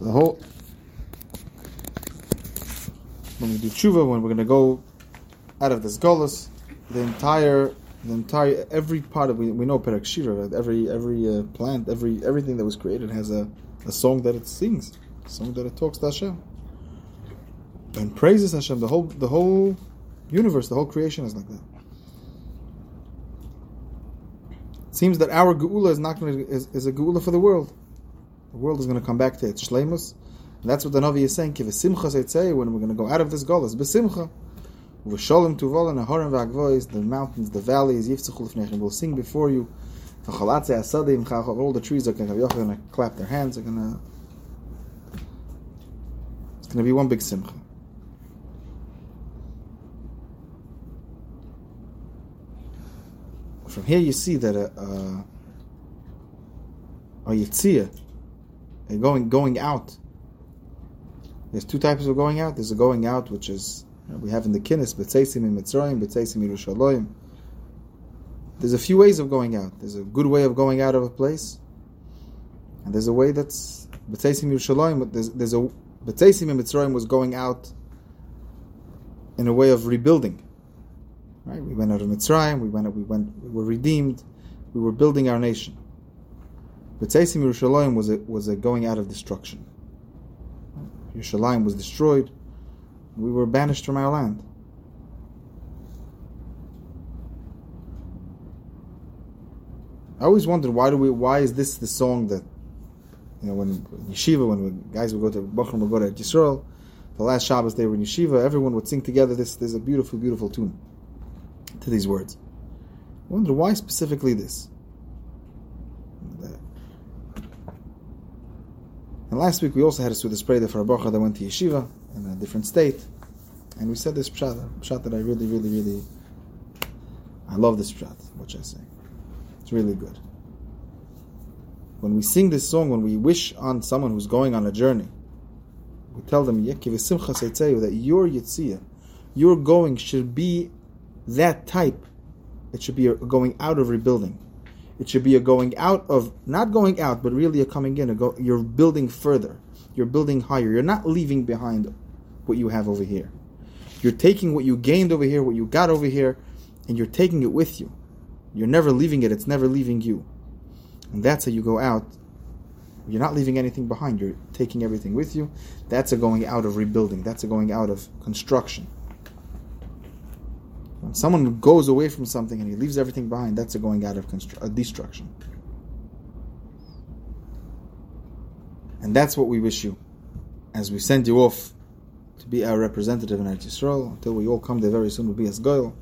the whole when we do tshuva, when we're going to go out of this golus, the entire, the entire, every part of we, we know Perek Shira, right? every every uh, plant, every everything that was created has a, a song that it sings, a song that it talks to Hashem, and praises Hashem. The whole the whole universe, the whole creation is like that. It seems that our geula is not going is, is a geula for the world. The world is going to come back to its shleimus. And that's what the Navi is saying. Kivesimcha when we're going to go out of this golas, besimcha. V'sholem tuval and aharim v'agvois, the mountains, the valleys, yiftzachul will sing before you. V'chalatze asadim chachov, all the trees are going to clap their hands, are going to, it's going to be one big simcha. From here you see that uh, uh, a, a, a yitzia, going going out. There's two types of going out. There's a going out which is we have in the kinnis betzeisim in Mitzrayim, betzeisim Yerushalayim. There's a few ways of going out. There's a good way of going out of a place, and there's a way that's betzeisim Yerushalayim. There's, there's a in Mitzrayim was going out in a way of rebuilding. Right? We went out of Mitzrayim. We went. We went. We were redeemed. We were building our nation. But Tzeisim Yerushalayim was a, was a going out of destruction. Yerushalayim was destroyed. We were banished from our land. I always wondered why do we why is this the song that you know when yeshiva when we, guys would go to Bachram would go to Yisrael the last Shabbos they were in yeshiva everyone would sing together this there's a beautiful beautiful tune to these words. I wonder why specifically this. And last week we also had a Suda spray for a Bacha that went to yeshiva in a different state. And we said this pshat, pshat that I really, really, really, I love this pshat, should I say? It's really good. When we sing this song, when we wish on someone who's going on a journey, we tell them, that your yitzia, your going should be that type, it should be going out of rebuilding. It should be a going out of, not going out, but really a coming in. A go, you're building further. You're building higher. You're not leaving behind what you have over here. You're taking what you gained over here, what you got over here, and you're taking it with you. You're never leaving it. It's never leaving you. And that's how you go out. You're not leaving anything behind. You're taking everything with you. That's a going out of rebuilding. That's a going out of construction. When someone goes away from something and he leaves everything behind, that's a going out of constru- destruction. And that's what we wish you as we send you off to be our representative in Eretz Yisrael until we all come there very soon. We'll be as Goyal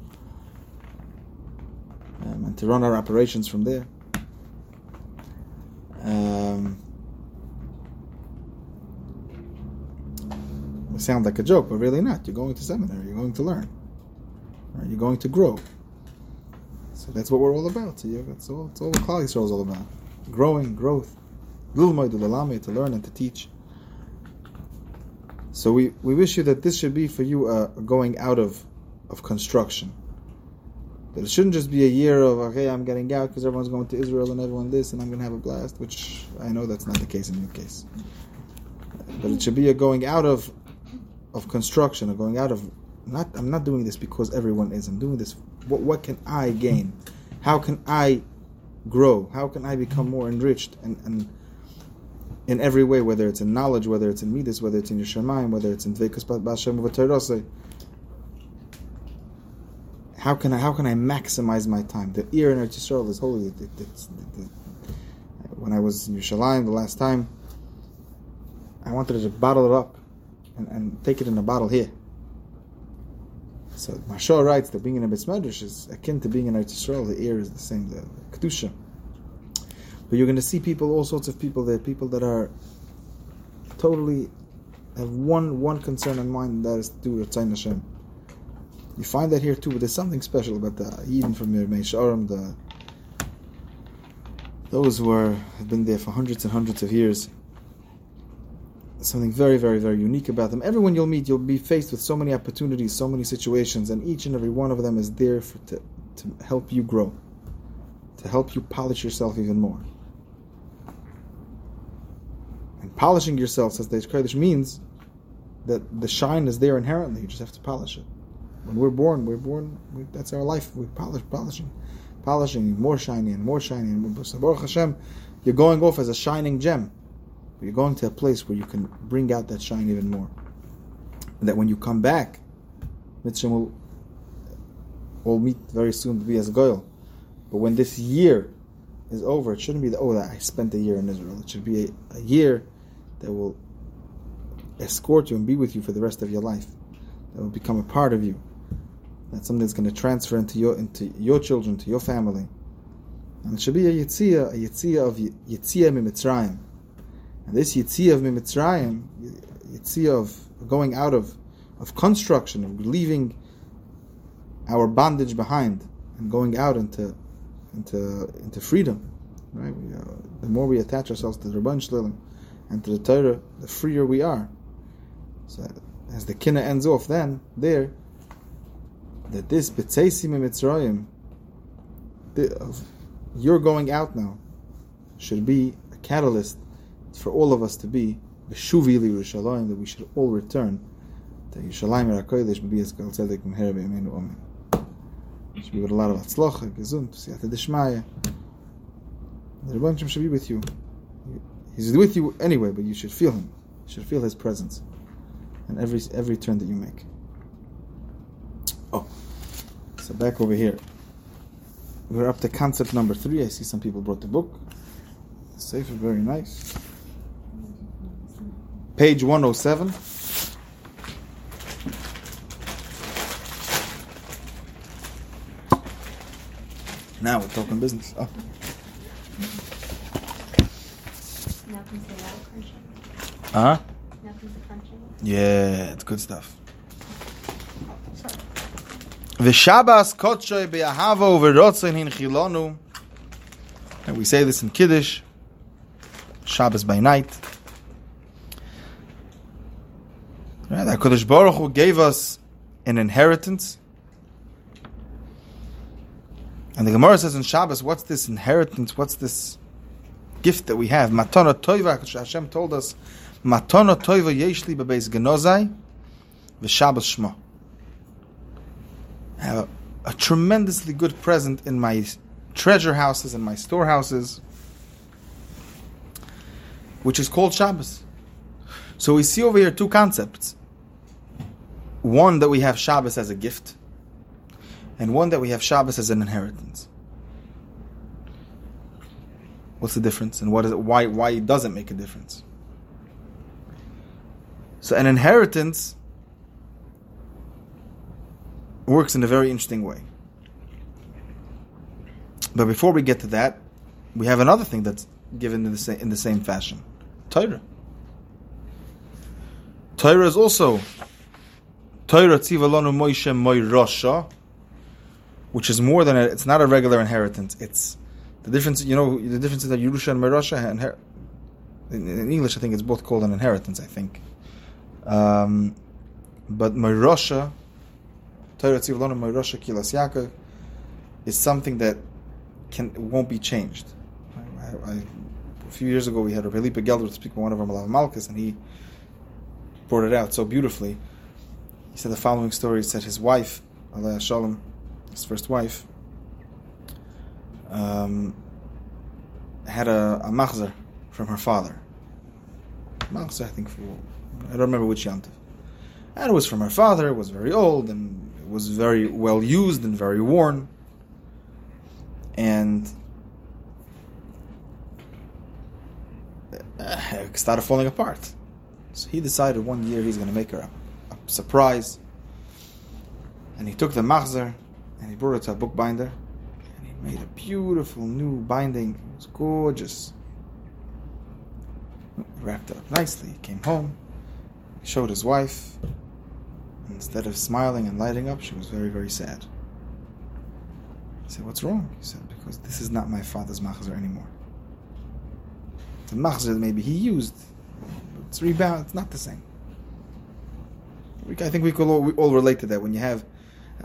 um, and to run our operations from there. Um, it sounds like a joke, but really not. You're going to seminary. You're going to learn. Right? You're going to grow. So that's what we're all about. So that's all. That's all the Klal Yisrael is all about: growing, growth, to learn and to teach. So we, we wish you that this should be for you a, a going out of of construction. That it shouldn't just be a year of okay, I'm getting out because everyone's going to Israel and everyone this, and I'm going to have a blast. Which I know that's not the case in your case. But it should be a going out of of construction, a going out of not I'm not doing this because everyone is. I'm doing this. What what can I gain? How can I grow? How can I become more enriched and, and in every way, whether it's in knowledge, whether it's in midas, whether it's in Yerushalayim, whether it's in Dvekas Bashem. How can I how can I maximize my time? The ear in Yisrael is holy. It, it, it, when I was in Yerushalayim the last time, I wanted to bottle it up and, and take it in a bottle here. So Mashal writes that being in a Medrash is akin to being in Eretz Yisrael. The air is the same, the, kedusha. But you're going to see people, all sorts of people there, people that are totally have one one concern in mind, and that is to do with Tzayim Hashem. You find that here too, but there's something special about the even from Yermei Sharim, the those who are have been there for hundreds and hundreds of years something very, very, very unique about them. Everyone you'll meet, you'll be faced with so many opportunities, so many situations, and each and every one of them is there for, to, to help you grow, to help you polish yourself even more. And polishing yourself, says the Kodesh, means that the shine is there inherently. You just have to polish it. When we're born, we're born. We, that's our life. We polish, polishing, polishing, more shiny and more shiny. And Baruch Hashem, you're going off as a shining gem. You're going to a place where you can bring out that shine even more. And that when you come back, Mitzvah will, will meet very soon to be as goyal. But when this year is over, it shouldn't be the oh that I spent a year in Israel. It should be a, a year that will escort you and be with you for the rest of your life. That will become a part of you. That's something that's going to transfer into your into your children, to your family. And it should be a yitzia, a yitzia of yitzia mimitzrayim. And this yitzia of mimitzrayim, yitzia of going out of of construction, of leaving our bondage behind and going out into into into freedom. Right? We, uh, the more we attach ourselves to the Rabban Shlilim and to the Torah, the freer we are. So as the kinna ends off, then there that this betzeisim mitzrayim, you're going out now, should be a catalyst for all of us to be b'shuvi Yerushalayim that we should all return to Yerushalayim Rakodesh b'bi eskal tzedek m'her b'imenu omen. Should be with a lot of atzlocha, gesund, siyata deshmaya. The Rebbe should be with you. He's with you anyway, but you should feel him. You should feel his presence in every every turn that you make. Oh, so back over here. We're up to concept number three. I see some people brought the book. Safe is very nice. Page 107. Now we're talking business. Oh. Uh huh? Yeah, it's good stuff. V'shabas kotshoy be'ahavo v'rotzen hin chilonu. And we say this in Kiddush. Shabbos by night. That Kodesh Baruch Hu gave us an inheritance. And the Gemara says in Shabbos, what's this inheritance? What's this gift that we have? Matana Toiva, Hashem told us, Matana Toiva Yeshli Bebeis Genozai, V'Shabbos Shma. I have a, a tremendously good present in my treasure houses and my storehouses, which is called Shabbos. So we see over here two concepts. One that we have Shabbos as a gift, and one that we have Shabbos as an inheritance. What's the difference, and what is it, why why it make a difference? So an inheritance works in a very interesting way. But before we get to that, we have another thing that's given in the same, in the same fashion. Torah. Torah is also Torah Tzivalonu Moshe Moirasha, which is more than a, it's not a regular inheritance. It's the difference. You know the difference is that Yerusha and Moirasha. In, in English, I think it's both called an inheritance. I think, um, but Moirasha Torah Tzivlonu Moirosha Kilas Yaakov is something that can won't be changed. A few years ago, we had a Felipe Gelder speak with one of our Malav Malkus, and he brought it out so beautifully. He said the following story: he said his wife, Allah Shalom, his first wife, um, had a, a machzer from her father. Machzer, I think, for, I don't remember which yantiv. And it was from her father, it was very old, and was very well used and very worn. And uh, it started falling apart. So he decided one year he's going to make her a, surprise. And he took the machzer and he brought it to a bookbinder. And he made a beautiful new binding. It was gorgeous. He wrapped it up nicely. He came home. He showed his wife. Instead of smiling and lighting up, she was very, very sad. He said, What's wrong? He said, Because this is not my father's machzor anymore. The machzor maybe he used, it's rebound, it's not the same. I think we could all, we all relate to that. When you have,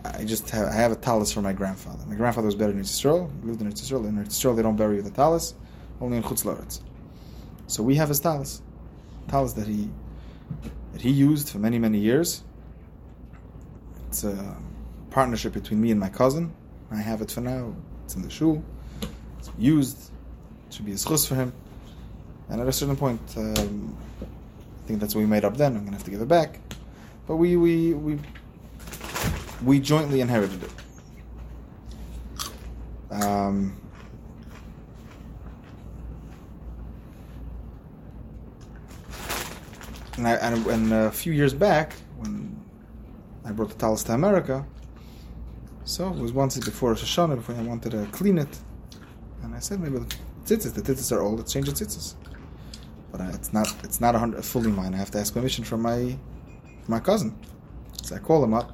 I just have, I have a talus for my grandfather. My grandfather was buried in Israel. Lived in Israel. And in Israel, they don't bury the talus, only in Chutz So we have his talus. talis that he that he used for many many years. It's a partnership between me and my cousin. I have it for now. It's in the shul. It's used. It should be a schus for him. And at a certain point, um, I think that's what we made up then. I'm gonna have to give it back. But we we we we jointly inherited it. Um, and, I, and, and a few years back, when I brought the talis to America, so it was once before Rosh Hashanah, before I wanted to clean it, and I said maybe the tzitzis, the tzitzis are old, let's change the tzitzis. But I, it's not, it's not a hundred, fully mine. I have to ask permission from my, my cousin. So I call him up,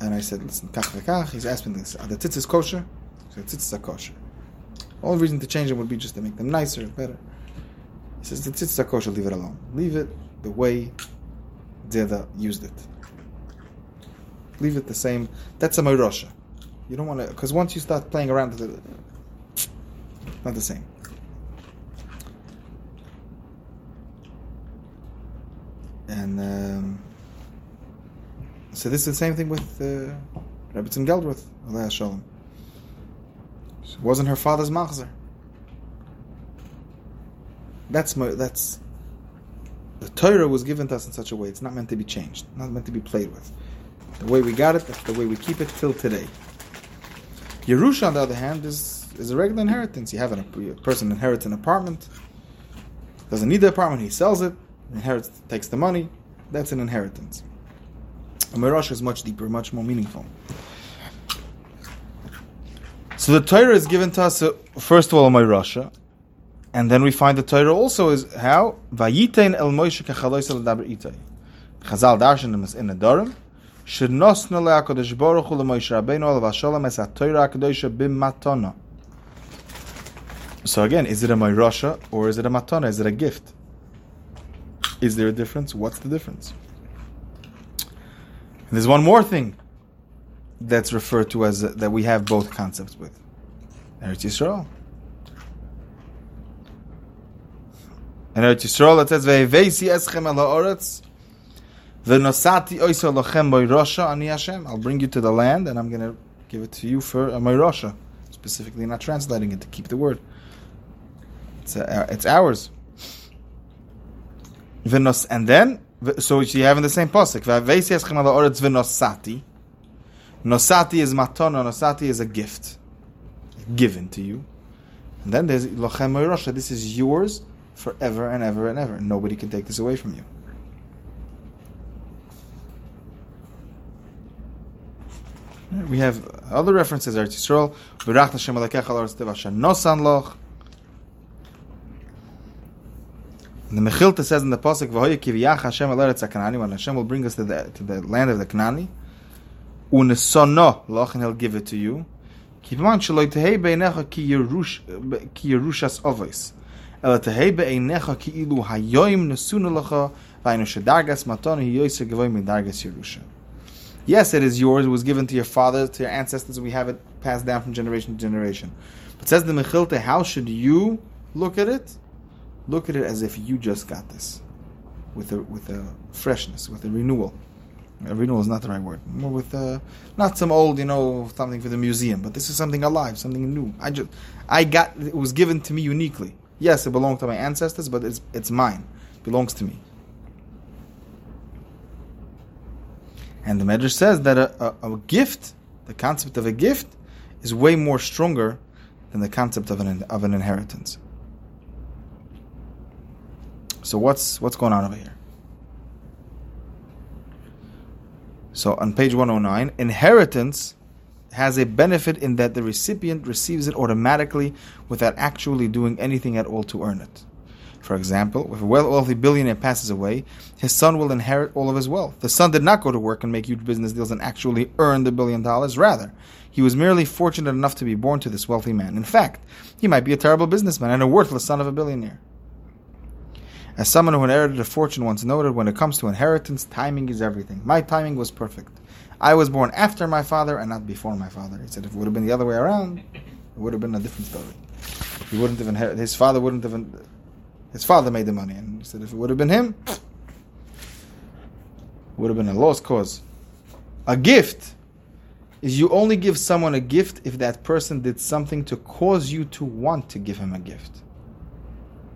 and I said, listen, kach. He's asking this, are the tzitzis kosher? I said, tzitzis are kosher. Only reason to change them would be just to make them nicer, and better. He says, the tzitzis are kosher, leave it alone. Leave it the way Deda used it. Leave it the same. That's a Moirosha. You don't want to, because once you start playing around with it, not the same. And um, so this is the same thing with uh, Rebbetzin Geldworth, Allah Shalom. It wasn't her father's machzer. That's my, that's the Torah was given to us in such a way. It's not meant to be changed, not meant to be played with. The way we got it, that's the way we keep it till today. Yerusha, on the other hand, is is a regular inheritance. You have an, a person inherits an apartment, doesn't need the apartment, he sells it, inherits, takes the money. That's an inheritance. A Mirasha is much deeper, much more meaningful. So the Torah is given to us, uh, first of all, a Mirasha, and then we find the Torah also is how Vayitein el Moshe kechalois el daber itay. Chazal darshan in the Dorim. Shenosna le'akadosh baruch hu le'Moshe Rabbeinu al v'asholem es ha-Torah HaKadosh b'matona. So again, is it a Mirasha or is it a matana? Is it a gift? Is there a difference? What's the difference? And there's one more thing that's referred to as that we have both concepts with Eretz Yisrael. In Eretz Yisrael it says ve'veisi eschem el ha'oretz ve'nosati oisa lochem moirosha ani Hashem. I'll bring you to the land and I'm going to give it to you for a moirosha. Specifically, not translating it to keep the word. It's, uh, it's ours. Venos, and then, so you have in the same pasuk. Ve'nosati. Nosati is matona. Nosati is a gift given to you. And then there's lochem moirosha. This is yours forever and ever and ever. Nobody can take this away from you. We have other references. Eretz Yisrael, Nosan Loch. And the Mechilta says in the Pasuk, V'hoye kiviyach Hashem al-eretz when Hashem will bring us to the, to the land of the Kanani, unesono loch, and He'll give it to you. Keep in mind, shaloi tehei beinecha ki yerushas ovois. Ela tehei beinecha ki ilu hayoim nesunu lecha, v'ayinu shedargas matonu hiyoyse gevoi medargas Yes, it is yours. It was given to your fathers, to your ancestors. We have it passed down from generation to generation. But says the Mechilta, how should you look at it? Look at it as if you just got this, with a with a freshness, with a renewal. A renewal is not the right word. More with a, not some old, you know, something for the museum, but this is something alive, something new. I just, I got, it was given to me uniquely. Yes, it belonged to my ancestors, but it's, it's mine. It belongs to me. And the Medrash says that a, a, a, gift, the concept of a gift, is way more stronger than the concept of an, of an inheritance. So what's what's going on over here? So on page 109, inheritance has a benefit in that the recipient receives it automatically without actually doing anything at all to earn it. For example, if a wealthy billionaire passes away, his son will inherit all of his wealth. The son did not go to work and make huge business deals and actually earn the billion dollars. Rather, he was merely fortunate enough to be born to this wealthy man. In fact, he might be a terrible businessman and a worthless son of a billionaire. As someone who inherited a fortune once noted, when it comes to inheritance, timing is everything. My timing was perfect. I was born after my father and not before my father. He said if it would have been the other way around, it would have been a different story. He wouldn't have inherited. His father wouldn't have His father made the money, and he said if it would have been him, would have been a lost cause. A gift is you only give someone a gift if that person did something to cause you to want to give him a gift.